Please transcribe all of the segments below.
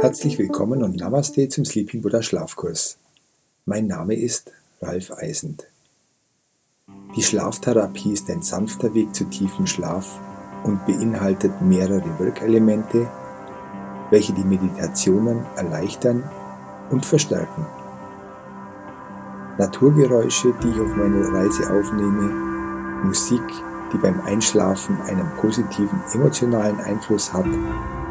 Herzlich willkommen und Namaste zum Sleeping Buddha Schlafkurs. Mein Name ist Ralf Eisend. Die Schlaftherapie ist ein sanfter Weg zu tiefen Schlaf und beinhaltet mehrere Wirkelemente, welche die Meditationen erleichtern und verstärken. Naturgeräusche, die ich auf meiner Reise aufnehme, Musik, die beim Einschlafen einen positiven emotionalen Einfluss hat,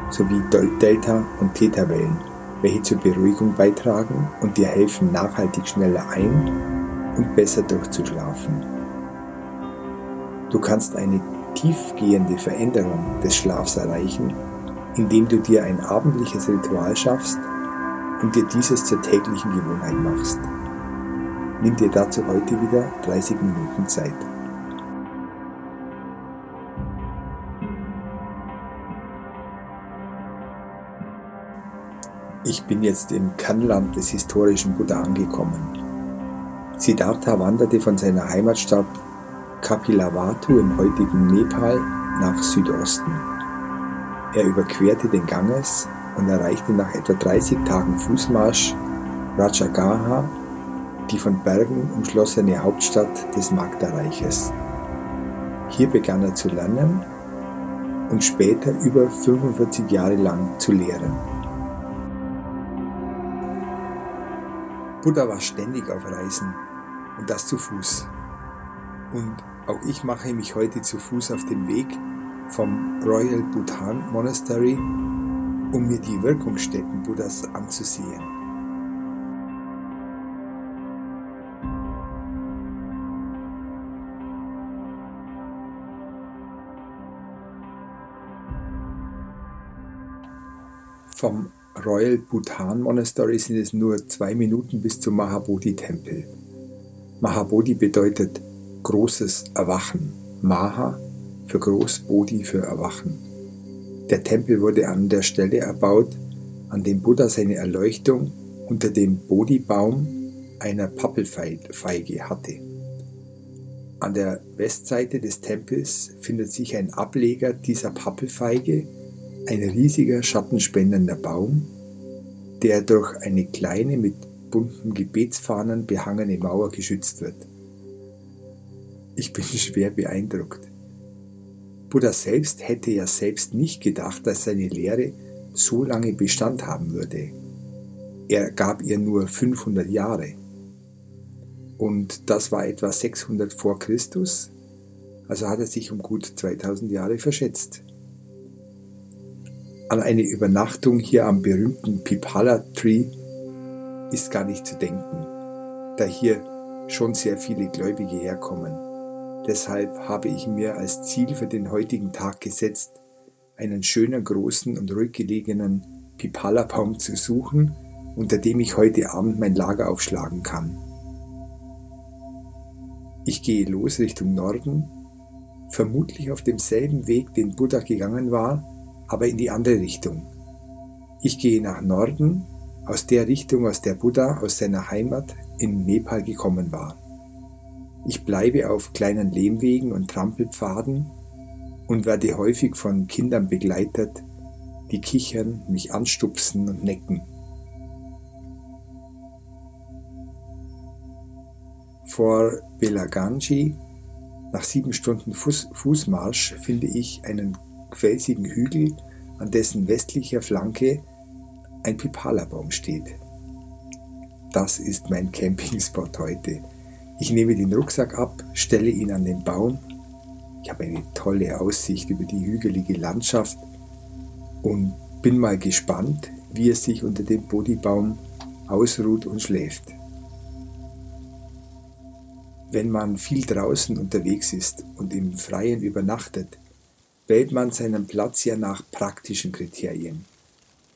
sowie Delta- und Theta-Wellen, welche zur Beruhigung beitragen und dir helfen, nachhaltig schneller ein- und besser durchzuschlafen. Du kannst eine tiefgehende Veränderung des Schlafs erreichen, indem du dir ein abendliches Ritual schaffst und dir dieses zur täglichen Gewohnheit machst. Nimm dir dazu heute wieder 30 Minuten Zeit. Ich bin jetzt im Kernland des historischen Buddha angekommen. Siddhartha wanderte von seiner Heimatstadt Kapilavatthu im heutigen Nepal nach Südosten. Er überquerte den Ganges und erreichte nach etwa 30 Tagen Fußmarsch Rajagaha, die von Bergen umschlossene Hauptstadt des Magda-Reiches. Hier begann er zu lernen und später über 45 Jahre lang zu lehren. Buddha war ständig auf Reisen und das zu Fuß. Und auch ich mache mich heute zu Fuß auf den Weg vom Royal Bhutan Monastery, um mir die Wirkungsstätten Buddhas anzusehen. Vom Royal Bhutan Monastery sind es nur zwei Minuten bis zum Mahabodhi-Tempel. Mahabodhi bedeutet großes Erwachen. Maha für groß, Bodhi für Erwachen. Der Tempel wurde an der Stelle erbaut, an dem Buddha seine Erleuchtung unter dem Bodhi-Baum einer Pappelfeige hatte. An der Westseite des Tempels findet sich ein Ableger dieser Pappelfeige ein riesiger schattenspendender Baum, der durch eine kleine mit bunten Gebetsfahnen behangene Mauer geschützt wird. Ich bin schwer beeindruckt. Buddha selbst hätte ja selbst nicht gedacht, dass seine Lehre so lange Bestand haben würde. Er gab ihr nur 500 Jahre. Und das war etwa 600 vor Christus, also hat er sich um gut 2000 Jahre verschätzt. An eine Übernachtung hier am berühmten Pipala Tree ist gar nicht zu denken, da hier schon sehr viele Gläubige herkommen. Deshalb habe ich mir als Ziel für den heutigen Tag gesetzt, einen schönen, großen und ruhig gelegenen Pipala-Baum zu suchen, unter dem ich heute Abend mein Lager aufschlagen kann. Ich gehe los Richtung Norden, vermutlich auf demselben Weg, den Buddha gegangen war, aber in die andere Richtung. Ich gehe nach Norden, aus der Richtung, aus der Buddha aus seiner Heimat in Nepal gekommen war. Ich bleibe auf kleinen Lehmwegen und Trampelpfaden und werde häufig von Kindern begleitet, die kichern, mich anstupsen und necken. Vor Belaganji, nach sieben Stunden Fuß Fußmarsch, finde ich einen felsigen Hügel, an dessen westlicher Flanke ein Pipala-Baum steht. Das ist mein Campingspot heute. Ich nehme den Rucksack ab, stelle ihn an den Baum. Ich habe eine tolle Aussicht über die hügelige Landschaft und bin mal gespannt, wie es sich unter dem Bodhibaum ausruht und schläft. Wenn man viel draußen unterwegs ist und im Freien übernachtet, wählt man seinen Platz ja nach praktischen Kriterien.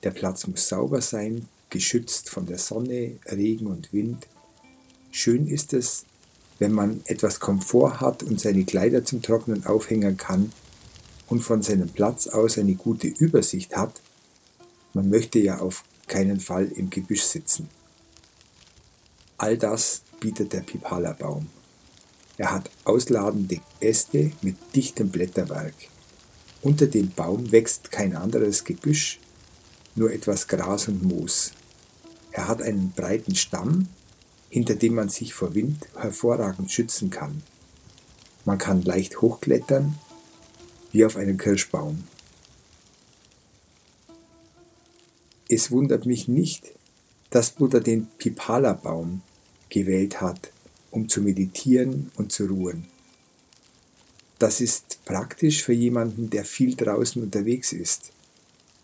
Der Platz muss sauber sein, geschützt von der Sonne, Regen und Wind. Schön ist es, wenn man etwas Komfort hat und seine Kleider zum Trocknen aufhängen kann und von seinem Platz aus eine gute Übersicht hat. Man möchte ja auf keinen Fall im Gebüsch sitzen. All das bietet der Pipala-Baum. Er hat ausladende Äste mit dichtem Blätterwerk. Unter dem Baum wächst kein anderes Gebüsch, nur etwas Gras und Moos. Er hat einen breiten Stamm, hinter dem man sich vor Wind hervorragend schützen kann. Man kann leicht hochklettern, wie auf einem Kirschbaum. Es wundert mich nicht, dass Buddha den Pipala-Baum gewählt hat, um zu meditieren und zu ruhen. Das ist praktisch für jemanden, der viel draußen unterwegs ist.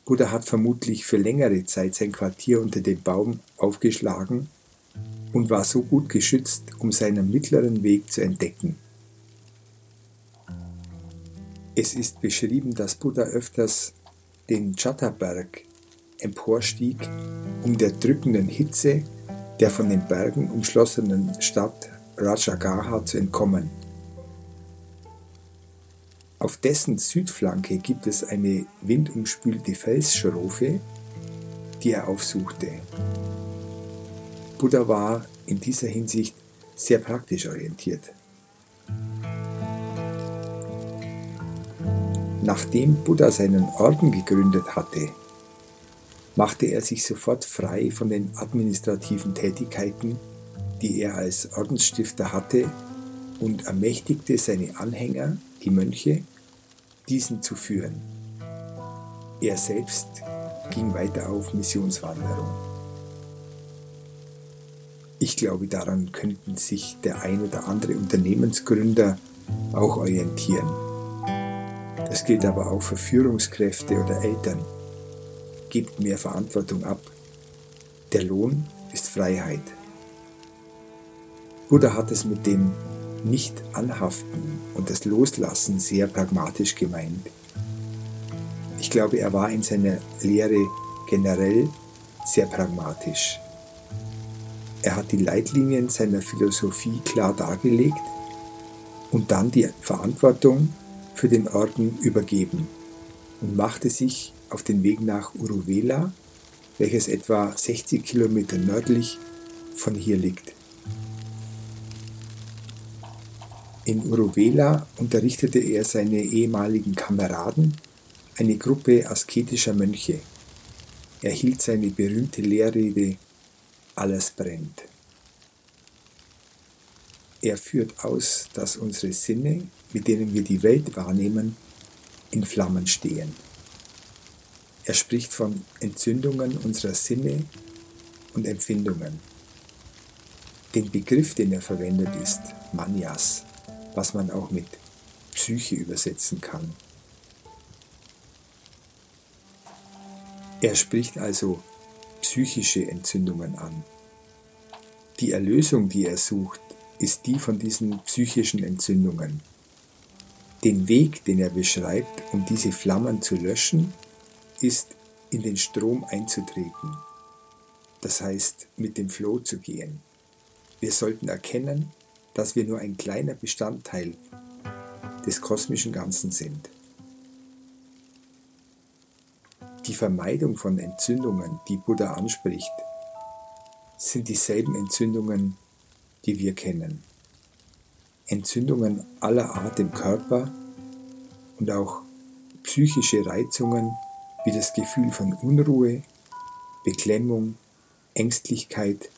Buddha hat vermutlich für längere Zeit sein Quartier unter dem Baum aufgeschlagen und war so gut geschützt, um seinen mittleren Weg zu entdecken. Es ist beschrieben, dass Buddha öfters den Chattaberg emporstieg, um der drückenden Hitze der von den Bergen umschlossenen Stadt Rajagaha zu entkommen. Auf dessen Südflanke gibt es eine windumspülte Felsschrofe, die er aufsuchte. Buddha war in dieser Hinsicht sehr praktisch orientiert. Nachdem Buddha seinen Orden gegründet hatte, machte er sich sofort frei von den administrativen Tätigkeiten, die er als Ordensstifter hatte, und ermächtigte seine Anhänger, die Mönche, diesen zu führen. Er selbst ging weiter auf Missionswanderung. Ich glaube, daran könnten sich der ein oder andere Unternehmensgründer auch orientieren. Das gilt aber auch für Führungskräfte oder Eltern gibt mehr Verantwortung ab. Der Lohn ist Freiheit. Buddha hat es mit dem Nicht-Anhaften und das Loslassen sehr pragmatisch gemeint. Ich glaube, er war in seiner Lehre generell sehr pragmatisch. Er hat die Leitlinien seiner Philosophie klar dargelegt und dann die Verantwortung für den Orden übergeben und machte sich auf den Weg nach Uruvela, welches etwa 60 Kilometer nördlich von hier liegt. In Uruvela unterrichtete er seine ehemaligen Kameraden, eine Gruppe asketischer Mönche. Er hielt seine berühmte Lehrrede Alles brennt. Er führt aus, dass unsere Sinne, mit denen wir die Welt wahrnehmen, in Flammen stehen. Er spricht von Entzündungen unserer Sinne und Empfindungen. Den Begriff, den er verwendet, ist Manias, was man auch mit Psyche übersetzen kann. Er spricht also psychische Entzündungen an. Die Erlösung, die er sucht, ist die von diesen psychischen Entzündungen. Den Weg, den er beschreibt, um diese Flammen zu löschen, ist, in den Strom einzutreten, das heißt mit dem Flow zu gehen. Wir sollten erkennen, dass wir nur ein kleiner Bestandteil des kosmischen Ganzen sind. Die Vermeidung von Entzündungen, die Buddha anspricht, sind dieselben Entzündungen, die wir kennen. Entzündungen aller Art im Körper und auch psychische Reizungen wie das Gefühl von Unruhe, Beklemmung, Ängstlichkeit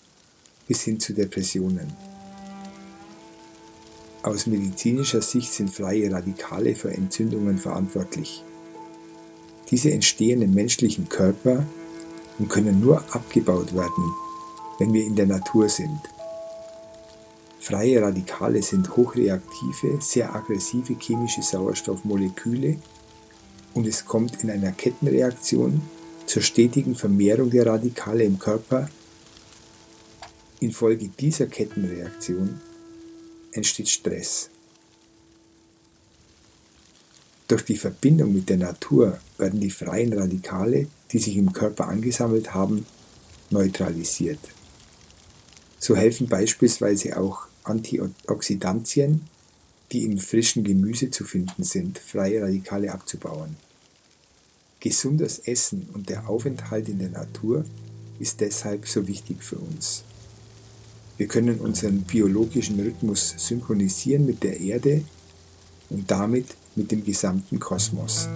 bis hin zu Depressionen. Aus medizinischer Sicht sind freie Radikale für Entzündungen verantwortlich. Diese entstehen im menschlichen Körper und können nur abgebaut werden, wenn wir in der Natur sind. Freie Radikale sind hochreaktive, sehr aggressive chemische Sauerstoffmoleküle, und es kommt in einer Kettenreaktion zur stetigen Vermehrung der Radikale im Körper. Infolge dieser Kettenreaktion entsteht Stress. Durch die Verbindung mit der Natur werden die freien Radikale, die sich im Körper angesammelt haben, neutralisiert. So helfen beispielsweise auch Antioxidantien, die im frischen Gemüse zu finden sind, freie Radikale abzubauen. Gesundes Essen und der Aufenthalt in der Natur ist deshalb so wichtig für uns. Wir können unseren biologischen Rhythmus synchronisieren mit der Erde und damit mit dem gesamten Kosmos.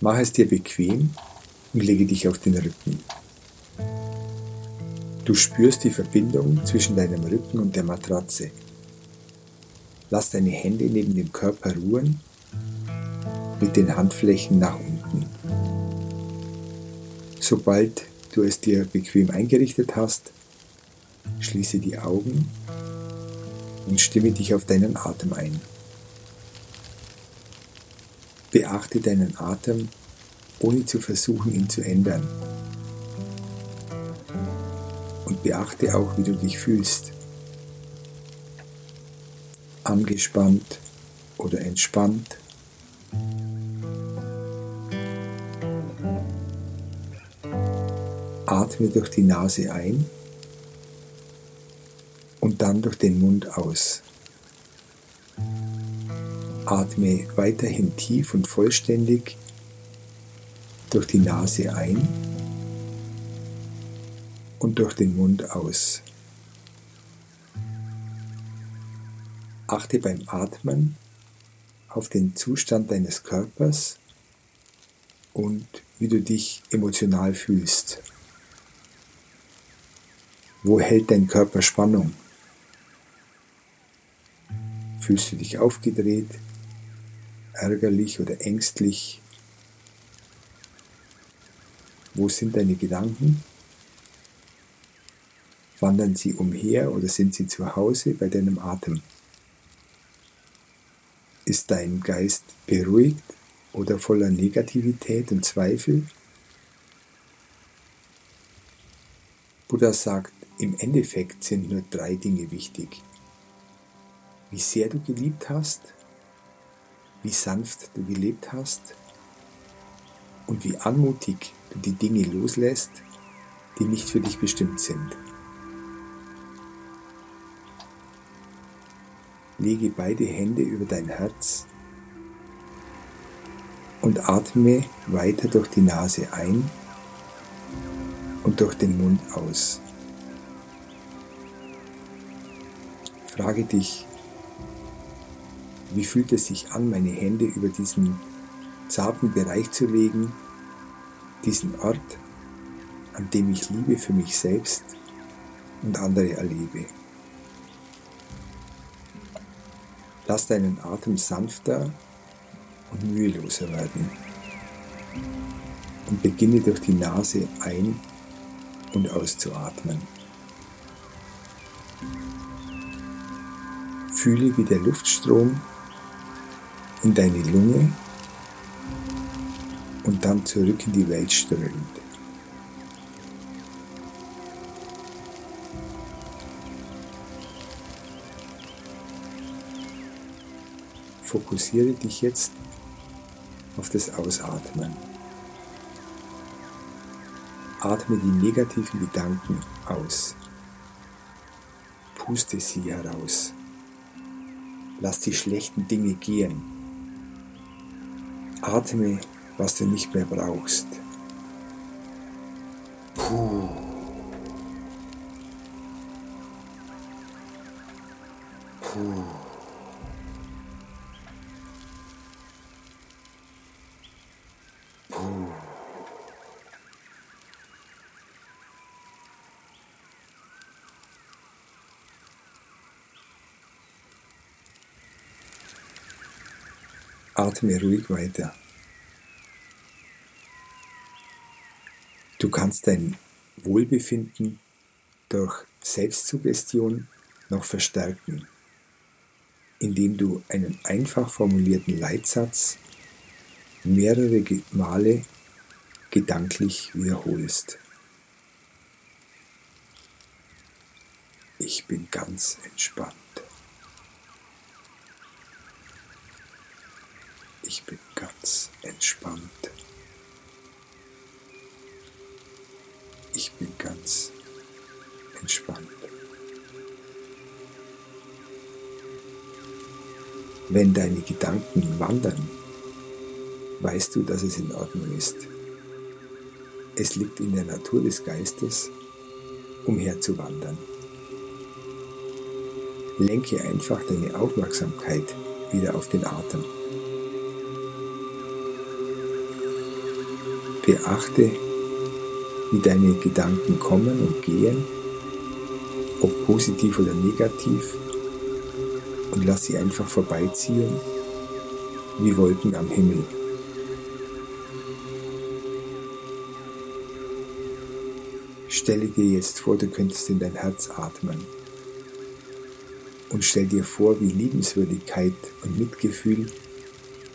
Mach es dir bequem und lege dich auf den Rücken. Du spürst die Verbindung zwischen deinem Rücken und der Matratze. Lass deine Hände neben dem Körper ruhen mit den Handflächen nach unten. Sobald du es dir bequem eingerichtet hast, schließe die Augen und stimme dich auf deinen Atem ein. Beachte deinen Atem, ohne zu versuchen, ihn zu ändern. Und beachte auch, wie du dich fühlst. Angespannt oder entspannt. Atme durch die Nase ein und dann durch den Mund aus. Atme weiterhin tief und vollständig durch die Nase ein und durch den Mund aus. Achte beim Atmen auf den Zustand deines Körpers und wie du dich emotional fühlst. Wo hält dein Körper Spannung? Fühlst du dich aufgedreht, ärgerlich oder ängstlich? Wo sind deine Gedanken? Wandern sie umher oder sind sie zu Hause bei deinem Atem? Ist dein Geist beruhigt oder voller Negativität und Zweifel? Buddha sagt, im Endeffekt sind nur drei Dinge wichtig. Wie sehr du geliebt hast, wie sanft du gelebt hast und wie anmutig du die Dinge loslässt, die nicht für dich bestimmt sind. Lege beide Hände über dein Herz und atme weiter durch die Nase ein und durch den Mund aus. Frage dich, wie fühlt es sich an, meine Hände über diesen zarten Bereich zu legen, diesen Ort, an dem ich Liebe für mich selbst und andere erlebe. Lass deinen Atem sanfter und müheloser werden und beginne durch die Nase ein- und auszuatmen. Fühle, wie der Luftstrom in deine Lunge und dann zurück in die Welt strömt. Fokussiere dich jetzt auf das Ausatmen. Atme die negativen Gedanken aus. Puste sie heraus. Lass die schlechten Dinge gehen. Atme, was du nicht mehr brauchst. Atme ruhig weiter. Du kannst dein Wohlbefinden durch Selbstsuggestion noch verstärken, indem du einen einfach formulierten Leitsatz mehrere Male gedanklich wiederholst. Ich bin ganz entspannt. Wenn deine Gedanken wandern, weißt du, dass es in Ordnung ist. Es liegt in der Natur des Geistes, umherzuwandern. Lenke einfach deine Aufmerksamkeit wieder auf den Atem. Beachte, wie deine Gedanken kommen und gehen, ob positiv oder negativ, und lass sie einfach vorbeiziehen wie Wolken am Himmel. Stelle dir jetzt vor, du könntest in dein Herz atmen und stell dir vor, wie Liebenswürdigkeit und Mitgefühl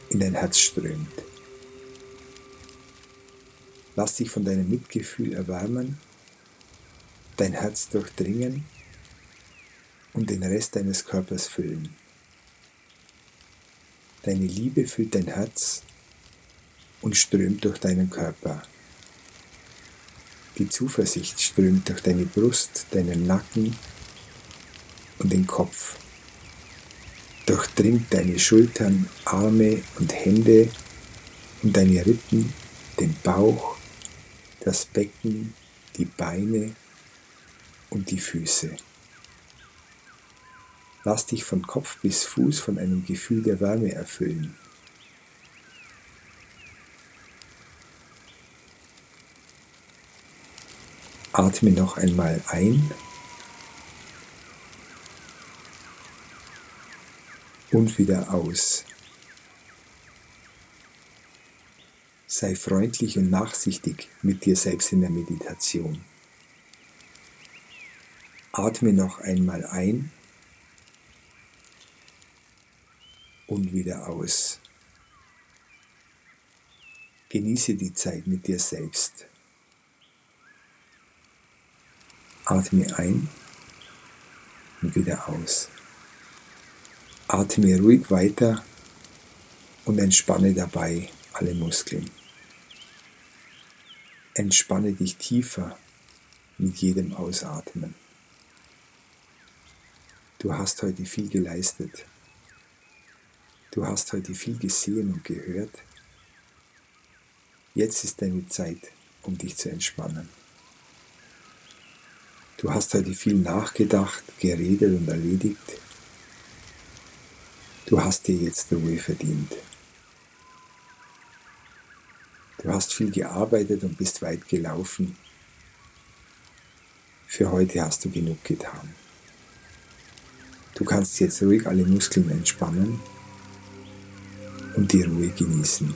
in dein Herz strömt. Lass dich von deinem Mitgefühl erwärmen, dein Herz durchdringen und den Rest deines Körpers füllen. Deine Liebe füllt dein Herz und strömt durch deinen Körper. Die Zuversicht strömt durch deine Brust, deinen Nacken und den Kopf. Durchdringt deine Schultern, Arme und Hände und deine Rippen, den Bauch, das Becken, die Beine und die Füße. Lass dich von Kopf bis Fuß von einem Gefühl der Wärme erfüllen. Atme noch einmal ein und wieder aus. Sei freundlich und nachsichtig mit dir selbst in der Meditation. Atme noch einmal ein und wieder aus. Genieße die Zeit mit dir selbst. Atme ein und wieder aus. Atme ruhig weiter und entspanne dabei alle Muskeln. Entspanne dich tiefer mit jedem Ausatmen. Du hast heute viel geleistet. Du hast heute viel gesehen und gehört. Jetzt ist deine Zeit, um dich zu entspannen. Du hast heute viel nachgedacht, geredet und erledigt. Du hast dir jetzt Ruhe verdient. Du hast viel gearbeitet und bist weit gelaufen. Für heute hast du genug getan. Du kannst jetzt ruhig alle Muskeln entspannen und die Ruhe genießen.